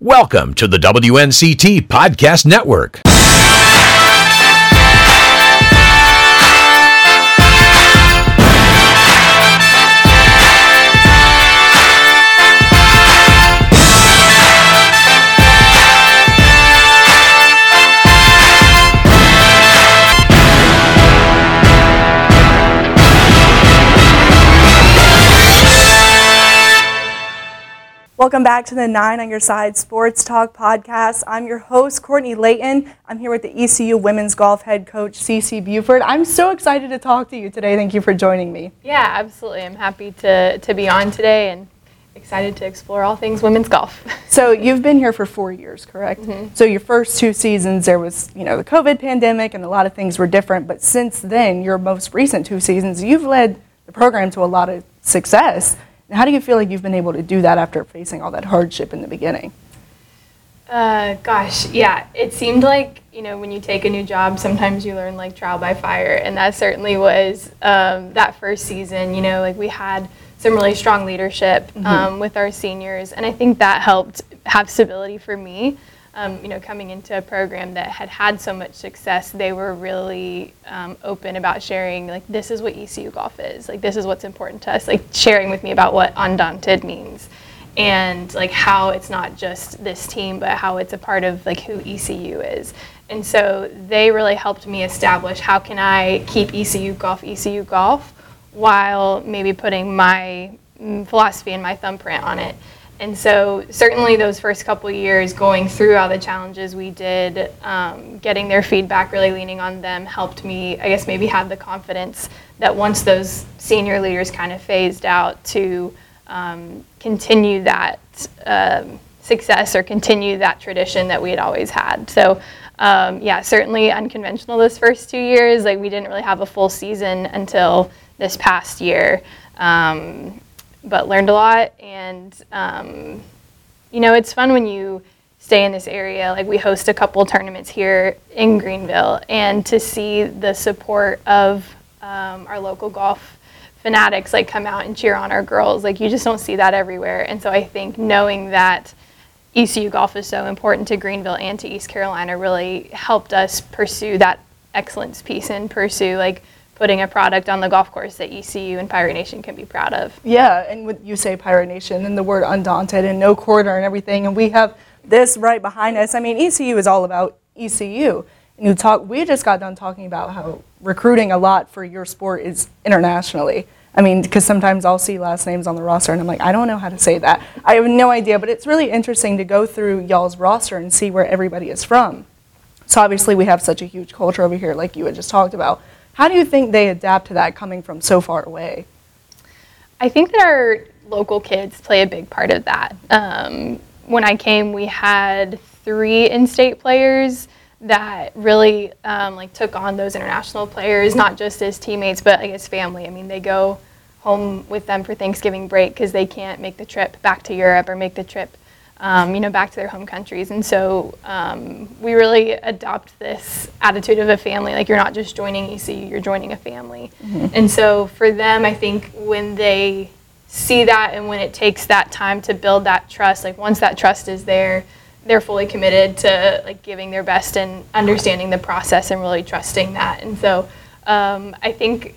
Welcome to the WNCT Podcast Network. Welcome back to the Nine on Your Side Sports Talk podcast. I'm your host, Courtney Layton. I'm here with the ECU women's golf head coach, CC Buford. I'm so excited to talk to you today. Thank you for joining me. Yeah, absolutely. I'm happy to, to be on today and excited to explore all things women's golf. So you've been here for four years, correct? Mm-hmm. So your first two seasons, there was, you know, the COVID pandemic and a lot of things were different. But since then, your most recent two seasons, you've led the program to a lot of success. How do you feel like you've been able to do that after facing all that hardship in the beginning? Uh, gosh, yeah. It seemed like, you know, when you take a new job, sometimes you learn like trial by fire. And that certainly was um, that first season. You know, like we had some really strong leadership mm-hmm. um, mm-hmm. with our seniors. And I think that helped have stability for me um, you know, coming into a program that had had so much success, they were really um, open about sharing, like, this is what ECU golf is. Like, this is what's important to us. Like, sharing with me about what undaunted means and, like, how it's not just this team, but how it's a part of, like, who ECU is. And so they really helped me establish how can I keep ECU golf ECU golf while maybe putting my mm, philosophy and my thumbprint on it. And so, certainly, those first couple years going through all the challenges we did, um, getting their feedback, really leaning on them, helped me, I guess, maybe have the confidence that once those senior leaders kind of phased out, to um, continue that um, success or continue that tradition that we had always had. So, um, yeah, certainly unconventional those first two years. Like, we didn't really have a full season until this past year. Um, but learned a lot. And, um, you know, it's fun when you stay in this area. Like, we host a couple tournaments here in Greenville, and to see the support of um, our local golf fanatics like come out and cheer on our girls like you just don't see that everywhere and so i think knowing that ecu golf is so important to greenville and to east carolina really helped us pursue that excellence piece and pursue like putting a product on the golf course that ECU and Pirate Nation can be proud of. Yeah, and when you say Pirate Nation and the word undaunted and no quarter and everything, and we have this right behind us. I mean, ECU is all about ECU. And you talk. We just got done talking about how recruiting a lot for your sport is internationally. I mean, because sometimes I'll see last names on the roster and I'm like, I don't know how to say that. I have no idea, but it's really interesting to go through y'all's roster and see where everybody is from. So obviously we have such a huge culture over here, like you had just talked about. How do you think they adapt to that coming from so far away? I think that our local kids play a big part of that. Um, when I came, we had three in-state players that really um, like took on those international players, not just as teammates, but like as family. I mean, they go home with them for Thanksgiving break because they can't make the trip back to Europe or make the trip um, you know, back to their home countries. And so um, we really adopt this attitude of a family. Like you're not just joining ECU, you're joining a family. Mm-hmm. And so for them, I think when they see that and when it takes that time to build that trust, like once that trust is there, they're fully committed to like giving their best and understanding the process and really trusting that. And so um, I think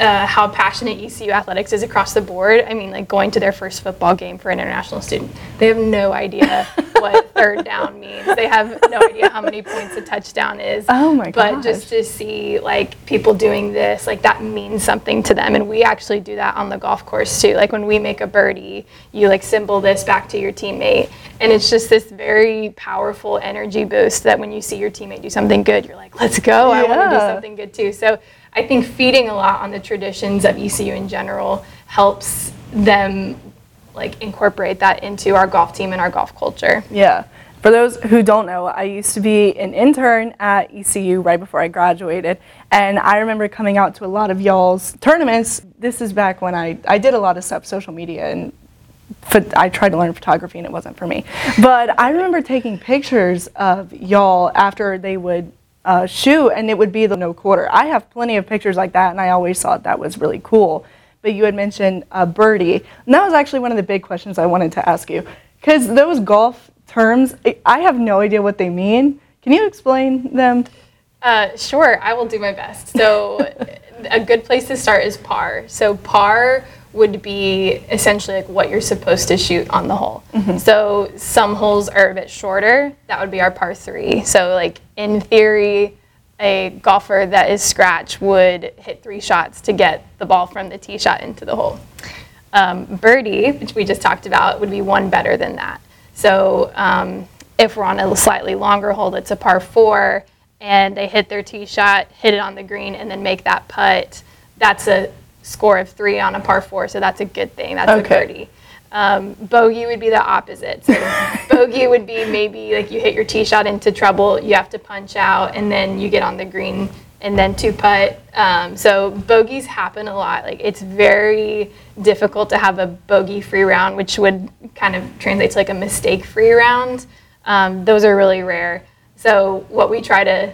uh, how passionate ECU athletics is across the board. I mean, like going to their first football game for an international student, they have no idea what third down means. They have no idea how many points a touchdown is. Oh my god! But just to see like people doing this, like that means something to them, and we actually do that on the golf course too. Like when we make a birdie, you like symbol this back to your teammate, and it's just this very powerful energy boost that when you see your teammate do something good, you're like, let's go! Yeah. I want to do something good too. So I think feeding a lot on the traditions of ECU in general helps them like incorporate that into our golf team and our golf culture. Yeah. For those who don't know, I used to be an intern at ECU right before I graduated, and I remember coming out to a lot of y'all's tournaments. This is back when I, I did a lot of stuff, social media, and I tried to learn photography and it wasn't for me. But I remember taking pictures of y'all after they would uh, shoe and it would be the no quarter. I have plenty of pictures like that and I always thought that was really cool. But you had mentioned uh, birdie, and that was actually one of the big questions I wanted to ask you because those golf terms. I- have no idea what they mean. Can you explain them? Uh, sure, I will do my best. So, a good place to start is par. So, par would be essentially like what you're supposed to shoot on the hole. So, some holes are a bit shorter. That would be our par three. So, like in theory, a golfer that is scratch would hit three shots to get the ball from the tee shot into the hole. Um, birdie, which we just talked about, would be one better than that. So um, if we're on a slightly longer hole that's a par four and they hit their tee shot, hit it on the green, and then make that putt, that's a score of three on a par four. So that's a good thing. That's Okay. a birdie. Um, bogey would be the opposite. So bogey would be maybe like you hit your tee shot into trouble, you have to punch out, and then you get on the green and then two putt. Um, so bogeys happen a lot. Like it's very difficult to have a bogey free round, which would kind of translate to like a mistake free round. Um, those are really rare. So what we try to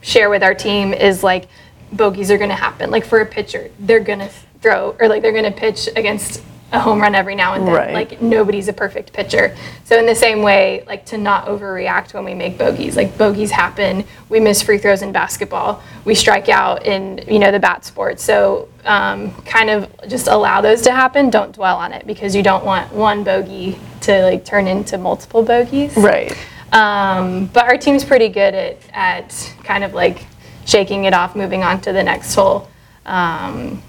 share with our team is like bogeys are going to happen. Like for a pitcher, they're going to throw or like they're going to pitch against a home run every now and then. Right. Like nobody's a perfect pitcher. So in the same way, like to not overreact when we make bogeys. Like bogeys happen. We miss free throws in basketball. We strike out in you know the bat sports. So um, kind of just allow those to happen. Don't dwell on it because you don't want one bogey to like turn into multiple bogeys. Right. Um, but our team's pretty good at, at kind of like shaking it off, moving on to the next hole. Um,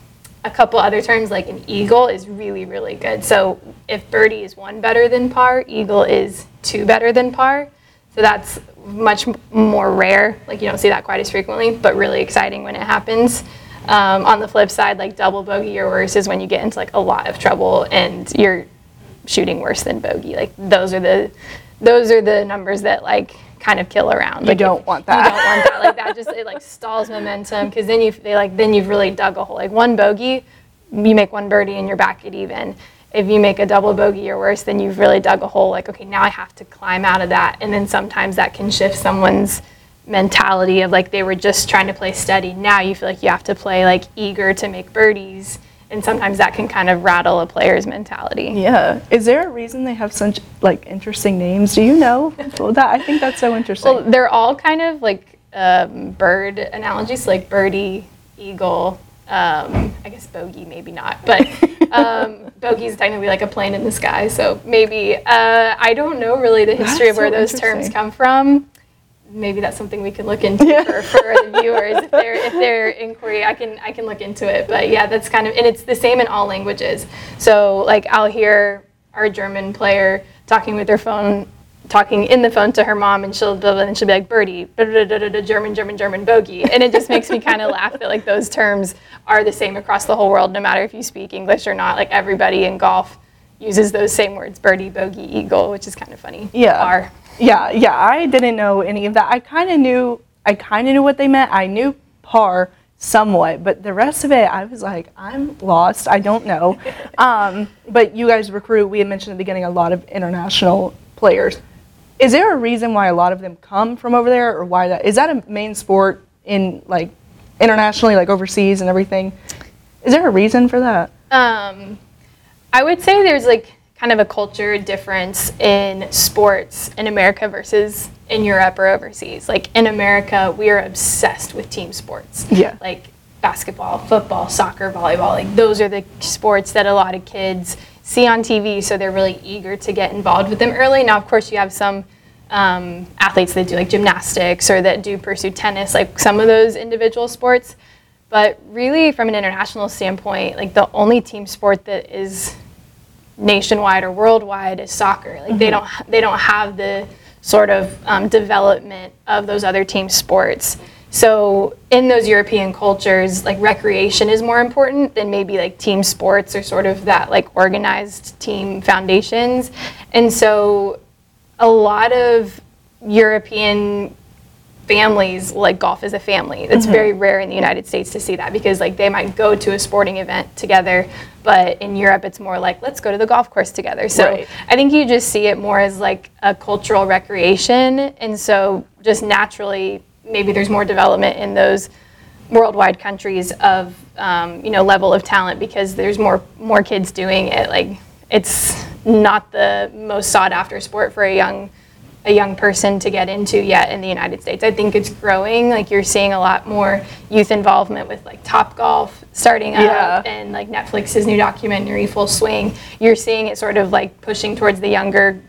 a couple other terms like an eagle is really, really good. So if birdie is one better than par, eagle is two better than par. So that's much more rare. Like you don't see that quite as frequently, but really exciting when it happens. Um, on the flip side, like double bogey or worse is when you get into like a lot of trouble and you're shooting worse than bogey. Like those are the those are the numbers that like kind of kill around. Like don't if- want that. You don't want that. Like that just it like stalls momentum because then you they like then you've really dug a hole. Like one bogey, you make one birdie and you're back at even. If you make a double bogey or worse, then you've really dug a hole. Like okay, now I have to climb out of that, and then sometimes that can shift someone's mentality of like they were just trying to play steady. Now you feel like you have to play like eager to make birdies, and sometimes that can kind of rattle a player's mentality. Yeah. Is there a reason they have such like interesting names? Do you know Well, that? I think that's so interesting. Well, they're all kind of like um, bird analogies, like birdie, eagle. Um, I guess bogey, maybe not, but um, bogey is technically like a plane in the sky. So maybe uh, I don't know really the history That's of where so those terms come from. Maybe that's something we could look into for, for the viewers if they're if they're inquiry. I can I can look into it. But yeah, that's kind of and it's the same in all languages. So like I'll hear our German player talking with their phone, talking in the phone to her mom, and she'll and she'll be like birdie, da, da, da, da, da, German, German, German, bogey, and it just makes me kind of laugh that like those terms are the same across the whole world, no matter if you speak English or not. Like everybody in golf uses those same words, birdie, bogey, eagle, which is kind of funny. Yeah. Par. Yeah, yeah. I didn't know any of that. I kind of knew. I kind of knew what they meant. I knew par somewhat, but the rest of it, I was like, I'm lost. I don't know. um, but you guys recruit. We had mentioned at the beginning a lot of international players. Is there a reason why a lot of them come from over there, or why that is that a main sport in like internationally, like overseas and everything? Is there a reason for that? Um, I would say there's like kind of a culture difference in sports in America versus in Europe or overseas. Like in America, we are obsessed with team sports. Yeah. Like basketball, football, soccer, volleyball. Like those are the sports that a lot of kids see on TV, so they're really eager to get involved with them early. Now, of course, you have some um, athletes that do like gymnastics or that do pursue tennis, like some of those individual sports. But really, from an international standpoint, like the only team sport that is nationwide or worldwide is soccer. Like they don't they don't have the sort of um, development of those other team sports. So in those European cultures, like recreation is more important than maybe like team sports or sort of that like organized team foundations. And so a lot of European families like golf as a family. It's very rare in the United States to see that because like they might go to a sporting event together, but in Europe it's more like let's go to the golf course together. So Right. I think you just see it more as like a cultural recreation, and so just naturally maybe there's more development in those worldwide countries of um, you know level of talent because there's more more kids doing it. Like it's not the most sought after sport for a young a young person to get into yet in the United States. I think it's growing. Like you're seeing a lot more youth involvement with like Top Golf starting Yeah. up and like Netflix's new documentary Full Swing. You're seeing it sort of like pushing towards the younger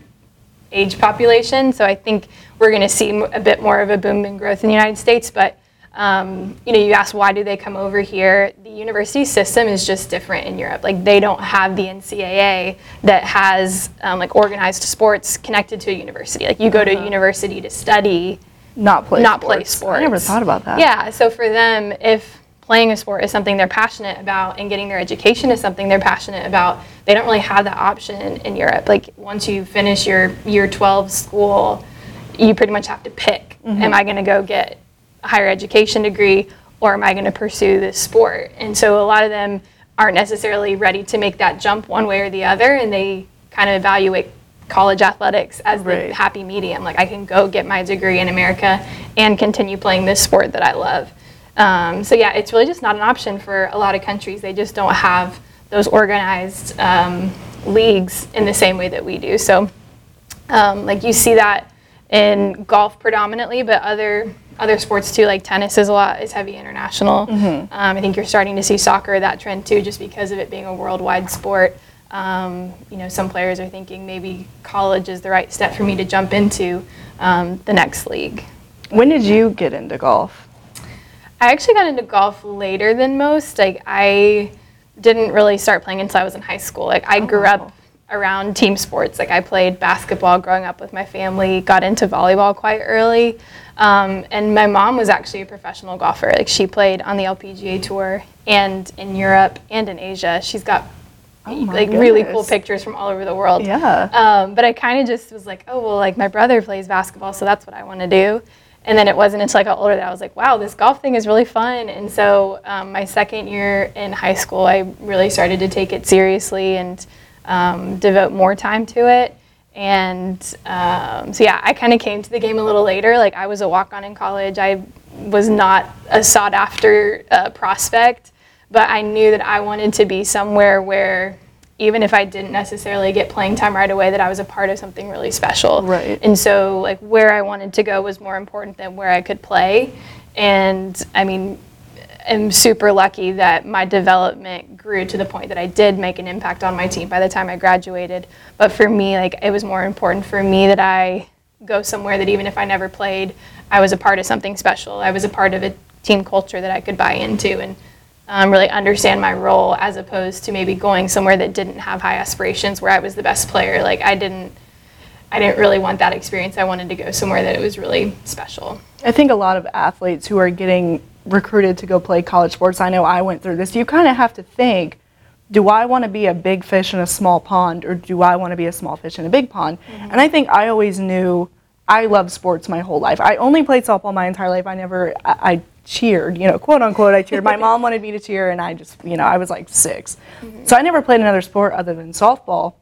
age population. So I think we're going to see a bit more of a boom in growth in the United States. But um, you know, you ask why do they come over here? The university system is just different in Europe. Like they don't have the NCAA that has um, like organized sports connected to a university. Like you go to a university to study Not play not sports. play sports. I never thought about that. Yeah, so for them, if playing a sport is something they're passionate about and getting their education is something they're passionate about, they don't really have that option in Europe. Like once you finish your year 12 school, you pretty much have to pick am I going to go get higher education degree or am I going to pursue this sport? And so a lot of them aren't necessarily ready to make that jump one way or the other and they kind of evaluate college athletics as Right. the happy medium. Like I can go get my degree in America and continue playing this sport that I love. Um, so yeah, it's really just not an option for a lot of countries. They just don't have those organized um, leagues in the same way that we do. So um, like you see that in golf predominantly, but other other sports too, like tennis is a lot is heavy international. Um, I think you're starting to see soccer that trend too, just because of it being a worldwide sport. Um, you know, some players are thinking maybe college is the right step for me to jump into um, the next league. When did you get into golf? I actually got into golf later than most. Like I didn't really start playing until I was in high school. Like I grew wow. up around team sports. Like I played basketball growing up with my family. Got into volleyball quite early. Um, and my mom was actually a professional golfer. Like she played on the LPGA tour and in Europe and in Asia. She's got Oh like really cool pictures from all over the world. Yeah. Um, but I kind of just was like, oh well, like my brother plays basketball, so that's what I want to do. And then it wasn't until I got older that I was like, wow, this golf thing is really fun. And so um, my second year in high school, I really started to take it seriously and um, devote more time to it. And um, so yeah, I kind of came to the game a little later. Like I was a walk-on in college. I was not a sought-after uh, prospect, but I knew that I wanted to be somewhere where even if I didn't necessarily get playing time right away, that I was a part of something really special. Right. And so, like, where I wanted to go was more important than where I could play. And I mean, I'm super lucky that my development grew to the point that I did make an impact on my team by the time I graduated. But for me, like, it was more important for me that I go somewhere that even if I never played, I was a part of something special. I was a part of a team culture that I could buy into and um, really understand my role as opposed to maybe going somewhere that didn't have high aspirations where I was the best player. Like, I didn't. I didn't really want that experience. I wanted to go somewhere that it was really special. I think a lot of athletes who are getting recruited to go play college sports, I know I went through this, you kind of have to think do I want to be a big fish in a small pond or do I want to be a small fish in a big pond? Mm-hmm. And I think I always knew I loved sports my whole life. I only played softball my entire life. I never, I, I cheered, you know, quote unquote, I cheered. My mom wanted me to cheer and I just, you know, I was like 6 mm-hmm. So I never played another sport other than softball.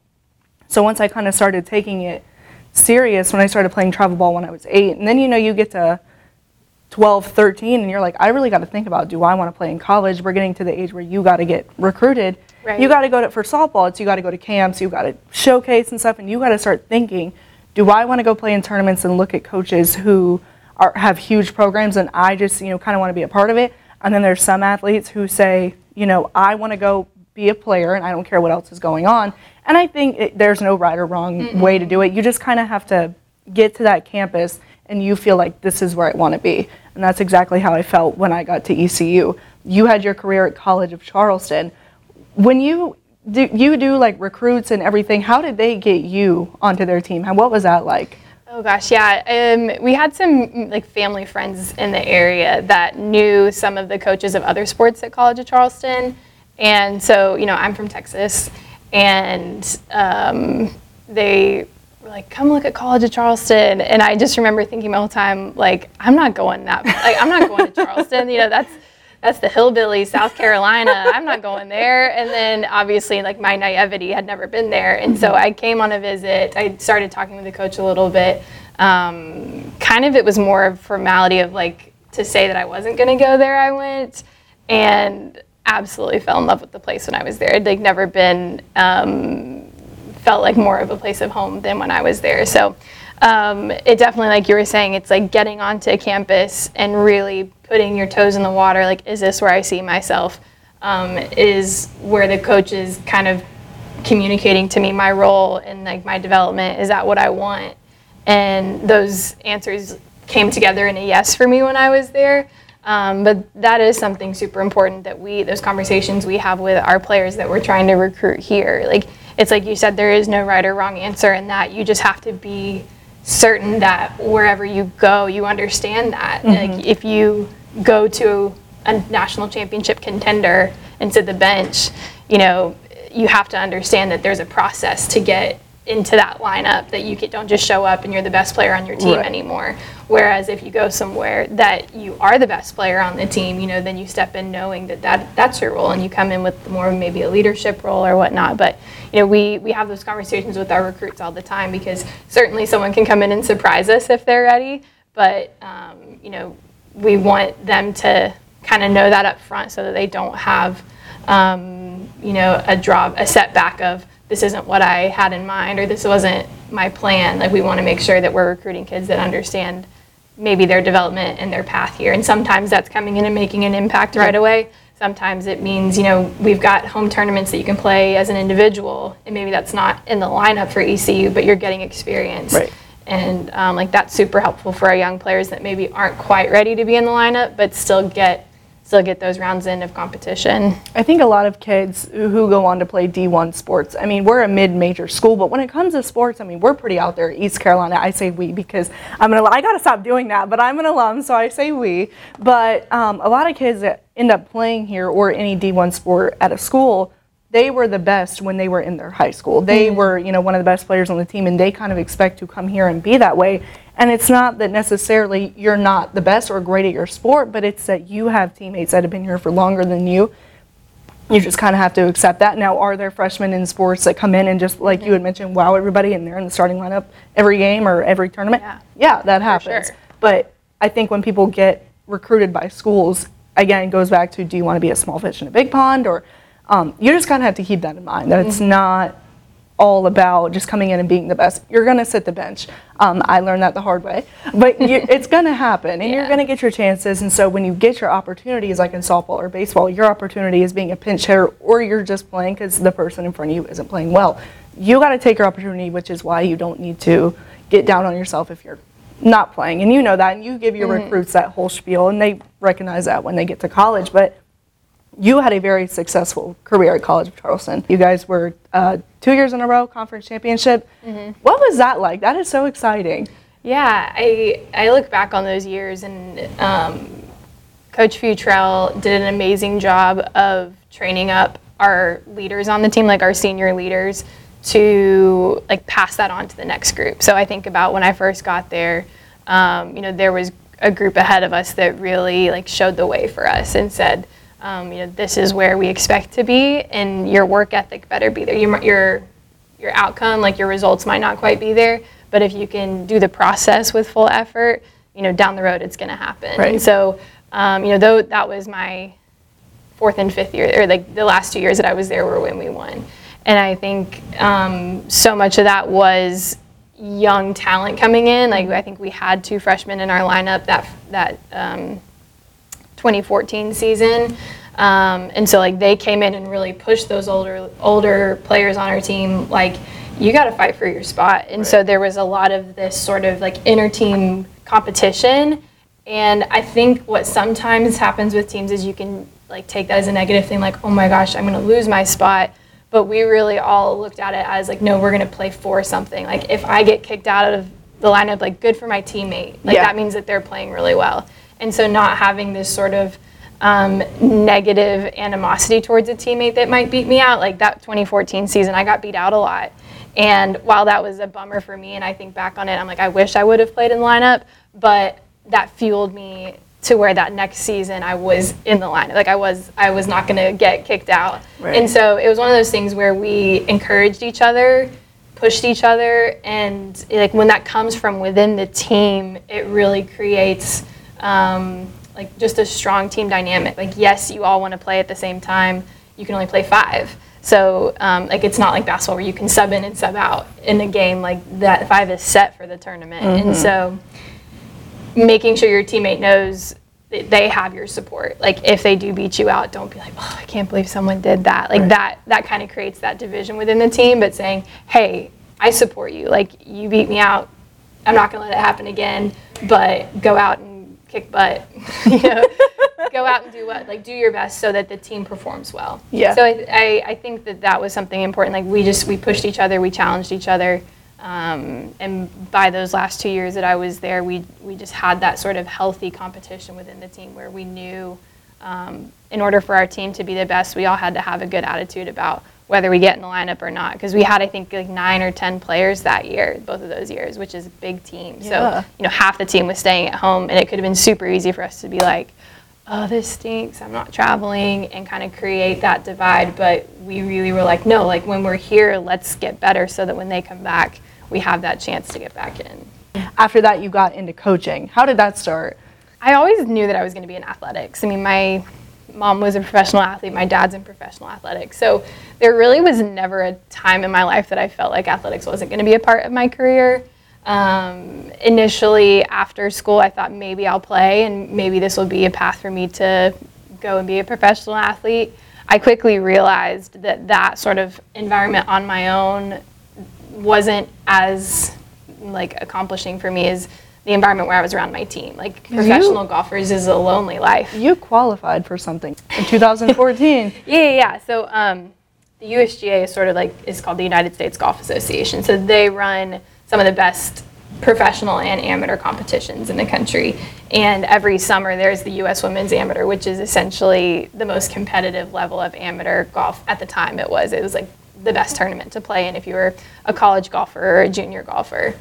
So once I kind of started taking it serious when I started playing travel ball when I was eight, and then you know you get to 12, 13, and you're like, I really got to think about do I want to play in college? We're getting to the age where you got to get recruited. Right. You got to go to for softball. It's you got to go to camps. You got to showcase and stuff, and you got to start thinking, do I want to go play in tournaments and look at coaches who are have huge programs, and I just you know kind of want to be a part of it. And then there's some athletes who say, you know, I want to go be a player, and I don't care what else is going on. And I think it, there's no right or wrong way to do it. You just kind of have to get to that campus and you feel like this is where I want to be. And that's exactly how I felt when I got to ECU. You had your career at College of Charleston. When you do, you do like recruits and everything, how did they get you onto their team? What was that like? Oh gosh, yeah. Um, we had some like family friends in the area that knew some of the coaches of other sports at College of Charleston, and so you know I'm from Texas, and um, they were like, "Come look at College of Charleston," and I just remember thinking my whole time like, "I'm not going that. Like I'm not going to Charleston. You know that's." That's the hillbilly, South Carolina. I'm not going there. And then obviously, like my naivety had never been there, and so I came on a visit. I started talking with the coach a little bit. Um, kind of, it was more of formality of like to say that I wasn't going to go there. I went and absolutely fell in love with the place when I was there. I'd like never been um, felt like more of a place of home than when I was there. So um, it definitely, like you were saying, it's like getting onto campus and really putting your toes in the water. Like, is this where I see myself? Um, is where the coach is kind of communicating to me my role and like my development. Is that what I want? And those answers came together in a yes for me when I was there. Um, but that is something super important that we, those conversations we have with our players that we're trying to recruit here. Like, it's like you said, there is no right or wrong answer, in that you just have to be certain that wherever you go, you understand that. Mm-hmm. Like, if you go to a national championship contender and sit the bench, you know, you have to understand that there's a process to get into that lineup that you don't just show up and you're the best player on your team Right. anymore. Whereas if you go somewhere that you are the best player on the team, you know, then you step in knowing that, that that's your role and you come in with more of maybe a leadership role or whatnot. But, you know, we, we have those conversations with our recruits all the time because certainly someone can come in and surprise us if they're ready. But, um, you know, we want them to kind of know that up front so that they don't have, um, you know, a draw, a setback of this isn't what I had in mind or this wasn't my plan. Like we want to make sure that we're recruiting kids that understand maybe their development and their path here. And sometimes that's coming in and making an impact right away. Sometimes it means, you know, we've got home tournaments that you can play as an individual, and maybe that's not in the lineup for ECU, but you're getting experience. Right. And um, like that's super helpful for our young players that maybe aren't quite ready to be in the lineup, but still get still get those rounds in of competition. I think a lot of kids who go on to play D1 sports, I mean, we're a mid-major school, but when it comes to sports, I mean, we're pretty out there. East Carolina, I say we because I'm an, I gotta stop doing that, but I'm an alum, so I say we. But um, a lot of kids that end up playing here or any D1 sport at a school, they were the best when they were in their high school. They hmm. were, you know, one of the best players on the team, and they kind of expect to come here and be that way. And it's not that necessarily you're not the best or great at your sport, but it's that you have teammates that have been here for longer than you. You just kind of have to accept that. Now, are there freshmen in sports that come in and just, like you had mentioned, wow everybody and they're in the starting lineup every game or every tournament? Yeah. that happens. sure. But I think when people get recruited by schools, again, it goes back to do you want to be a small fish in a big pond? Or um, you just kind of have to keep that in mind that it's not all about just coming in and being the best. You're going to sit the bench. Um, I learned that the hard way, but you, it's going to happen, and you're Yeah. to get your chances. And so when you get your opportunities, like in softball or baseball, your opportunity is being a pinch hitter, or you're just playing because the person in front of you isn't playing well. You got to take your opportunity, which is why you don't need to get down on yourself if you're not playing, and you know that, and you give your recruits that whole spiel, and they recognize that when they get to college, but you had a very successful career at College of Charleston. You guys were uh, two years in a row conference championship. What was that like? That is so exciting. Yeah, I I look back on those years and um, Coach Futrell did an amazing job of training up our leaders on the team, like our senior leaders, to like pass that on to the next group. So I think about when I first got there, um, you know, there was a group ahead of us that really like showed the way for us and said, um, you know, this is where we expect to be, and your work ethic better be there. Your your your outcome, like your results, might not quite be there, but if you can do the process with full effort, you know, down the road it's going to happen. Right. And so, um, you know, though that was my fourth and fifth year, or like the last two years that I was there were when we won. And I think um, so much of that was young talent coming in. Like I think we had two freshmen in our lineup that that um, 2014 season. Um, and so like they came in and really pushed those older older players on our team like you got to fight for your spot. And so there was a lot of this sort of like inter team competition. And I think what sometimes happens with teams is you can like take that as a negative thing like oh my gosh, I'm going to lose my spot. But we really all looked at it as like no, we're going to play for something. Like if I get kicked out of the lineup like good for my teammate. Like Yeah. that means that they're playing really well. And so not having this sort of um, negative animosity towards a teammate that might beat me out. Like that 2014 season, I got beat out a lot. And while that was a bummer for me, and I think back on it, I'm like, I wish I would have played in the lineup, but that fueled me to where that next season I was in the lineup. Like I was, I was not going to get kicked out. Right. And so it was one of those things where we encouraged each other, pushed each other, and like when that comes from within the team, it really creates um, like just a strong team dynamic. Like yes, you all want to play at the same time. You can only play five, So um, like it's not like basketball where you can sub in and sub out in a game. Like that five is set for the tournament, and so making sure your teammate knows that they have your support. Like if they do beat you out, don't be like, oh, I can't believe someone did that. Like that that kind of creates that division within the team. But saying, hey, I support you. Like you beat me out, I'm not gonna let it happen again. But go out and kick butt. you know, go out and do what like do your best so that the team performs well. Yeah. So I, I, I think that that was something important. Like we just we pushed each other, we challenged each other. Um, and by those last two years that I was there, we, we just had that sort of healthy competition within the team where we knew um, in order for our team to be the best, we all had to have a good attitude about whether we get in the lineup or not. Because we had, I think, like nine or ten players that year, both of those years, which is a big team. Yeah. So, you know, half the team was staying at home, and it could have been super easy for us to be like, oh, this stinks, I'm not traveling, and kind of create that divide. But we really were like, no, like when we're here, let's get better so that when they come back, we have that chance to get back in. After that, you got into coaching. How did that start? I always knew that I was going to be in athletics. I mean, my mom was a professional athlete, my dad's in professional athletics. So there really was never a time in my life that I felt like athletics wasn't going to be a part of my career. Um, initially, after school, I thought maybe I'll play and maybe this will be a path for me to go and be a professional athlete. I quickly realized that that sort of environment on my own wasn't as like accomplishing for me as the environment where I was around my team. Like professional golfers is a lonely life. You qualified for something in 2014. Yeah, yeah, yeah. So um, the USGA is sort of like is called the United States Golf Association. So they run some of the best professional and amateur competitions in the country. And every summer there's the U.S. Women's Amateur, which is essentially the most competitive level of amateur golf. At the time, it was. It was like the best tournament to play in if you were a college golfer or a junior golfer.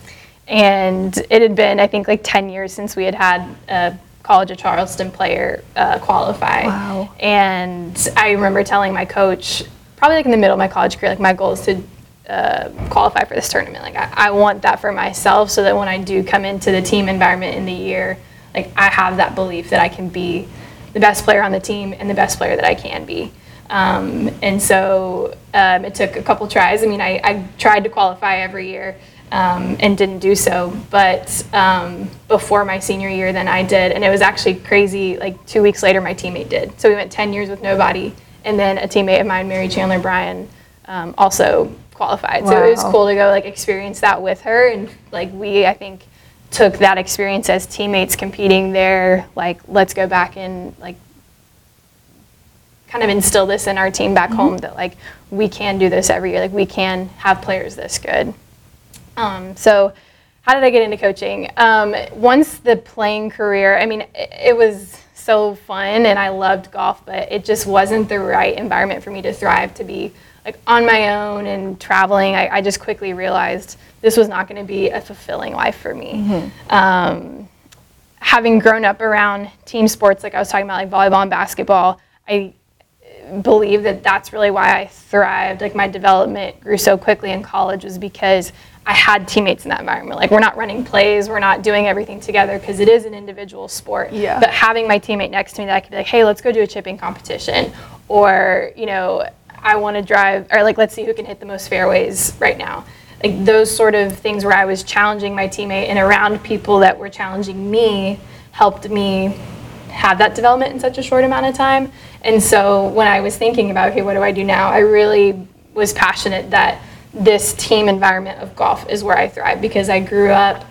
And it had been, I think, like 10 years since we had had a College of Charleston player uh, qualify. Wow. And I remember telling my coach, probably like in the middle of my college career, like my goal is to uh, qualify for this tournament. Like I, I want that for myself, so that when I do come into the team environment in the year, like I have that belief that I can be the best player on the team and the best player that I can be. Um, and so um, it took a couple tries. I mean, I, I tried to qualify every year um, and didn't do so. But um, before my senior year, then I did. And it was actually crazy. Like two weeks later, my teammate did. So we went 10 years with nobody. And then a teammate of mine, Mary Chandler Bryan, um, also qualified. So it was cool to go like experience that with her. And like we, I think, took that experience as teammates competing there. Like, let's go back and like kind of instill this in our team back home that like we can do this every year like we can have players this good um, so how did i get into coaching? Um, once the playing career i mean it, it was so fun and i loved golf but it just wasn't the right environment for me to thrive to be like on my own and traveling. I, I just quickly realized this was not going to be a fulfilling life for me. Um, having grown up around team sports like i was talking about like volleyball and basketball i believe that that's really why I thrived. Like my development grew so quickly in college was because I had teammates in that environment. Like we're not running plays, we're not doing everything together because it is an individual sport. Yeah. But having my teammate next to me that I could be like, hey, let's go do a chipping competition, or you know, I want to drive, or like let's see who can hit the most fairways right now. Like those sort of things where I was challenging my teammate and around people that were challenging me helped me have that development in such a short amount of time. And so when I was thinking about, okay, what do I do now? I really was passionate that this team environment of golf is where I thrive because I grew up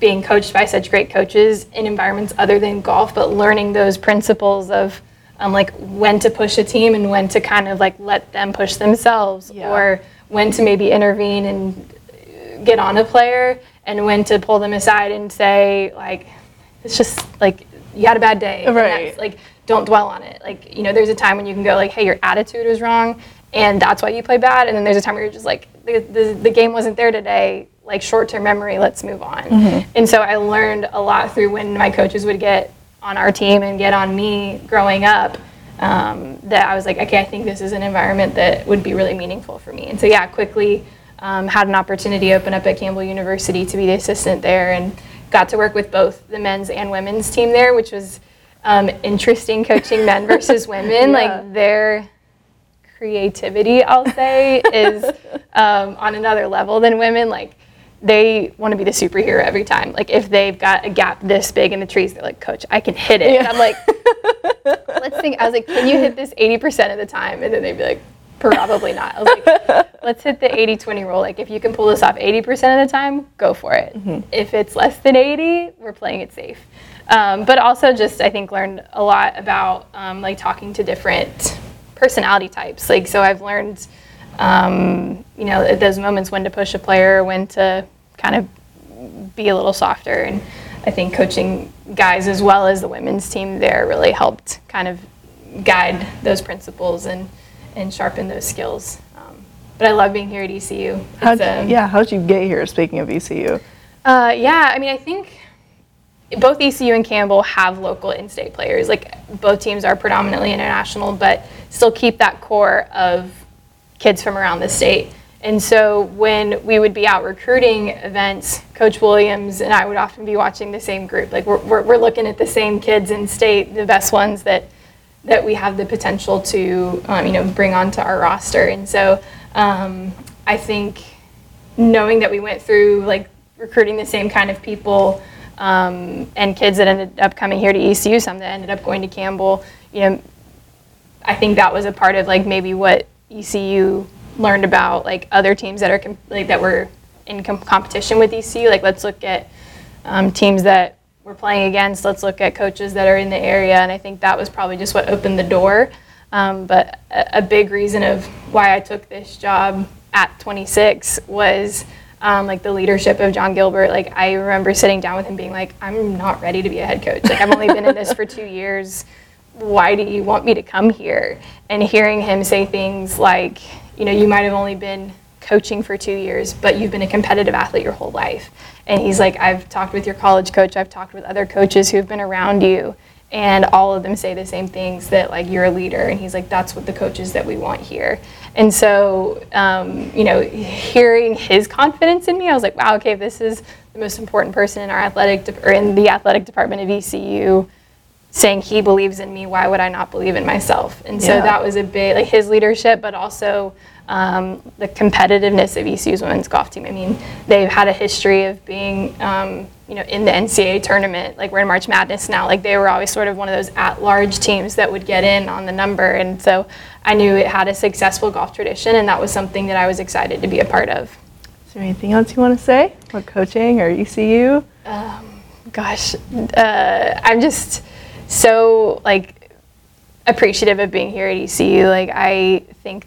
being coached by such great coaches in environments other than golf, but learning those principles of um, like when to push a team and when to kind of like let them push themselves Yeah. or when to maybe intervene and get on a player and when to pull them aside and say like it's just like you had a bad day Right. like don't dwell on it like you know there's a time when you can go like hey your attitude was wrong and that's why you play bad. And then there's a time where you're just like the, the, the game wasn't there today. Like short-term memory let's move on. And so i learned a lot through when my coaches would get on our team and get on me growing up um, that i was like okay i think this is an environment that would be really meaningful for me. And so yeah quickly um, had an opportunity open up at campbell university to be the assistant there and got to work with both the men's and women's team there which was um, interesting coaching men versus women. Yeah. like they're creativity, I'll say, is um, on another level than women. Like they want to be the superhero every time. Like if they've got a gap this big in the trees, they're like, "Coach, I can hit it." And I'm like, "Let's think." I was like, "Can you hit this 80% of the time?" And then they'd be like, "Probably not." I was like, "Let's hit the 80-20 rule. Like if you can pull this off 80% of the time, go for it. If it's less than 80, we're playing it safe." Um, but also just I think learned a lot about um, like talking to different personality types. Like so I've learned um, you know at those moments when to push a player, when to kind of be a little softer. And I think coaching guys as well as the women's team there really helped kind of guide those principles and and sharpen those skills. Um, but I love being here at ECU. How'd It's, um, yeah, how'd you get here? Speaking of ECU, uh, yeah, I mean, I think both ECU and Campbell have local in-state players. Like both teams are predominantly international, but still keep that core of kids from around the state. And so when we would be out recruiting events, Coach Williams and I would often be watching the same group. Like we're, we're, we're looking at the same kids in state, the best ones that that we have the potential to, um, you know, bring onto our roster. And so um, I think knowing that we went through like recruiting the same kind of people um, and kids that ended up coming here to ECU, some that ended up going to Campbell, you know, I think that was a part of like maybe what ECU learned about like other teams that are like that were in com- competition with ECU. Like let's look at um, teams that we're playing against. Let's look at coaches that are in the area, and I think that was probably just what opened the door. Um, but a, a big reason of why I took this job at 26 was um, like the leadership of Jon Gilbert. Like I remember sitting down with him, being like, "I'm not ready to be a head coach. Like I've only been in this for two years. Why do you want me to come here?" And hearing him say things like, "You know, you might have only been coaching for two years, but you've been a competitive athlete your whole life." And he's like, "I've talked with your college coach. I've talked with other coaches who have been around you." and all of them say the same things that like you're a leader and he's like that's what the coaches that we want here and so um, you know hearing his confidence in me i was like wow okay this is the most important person in our athletic de- or in the athletic department of ecu saying he believes in me why would i not believe in myself and so Yeah. that was a big like his leadership but also um, the competitiveness of ECU's women's golf team. I mean, they've had a history of being, um, you know, in the NCAA tournament. Like we're in March Madness now. Like they were always sort of one of those at-large teams that would get in on the number, and so I knew it had a successful golf tradition, and that was something that I was excited to be a part of. is there anything else you want to say about coaching or ECU? gosh, uh, I'm just so like appreciative of being here at ECU. Like I think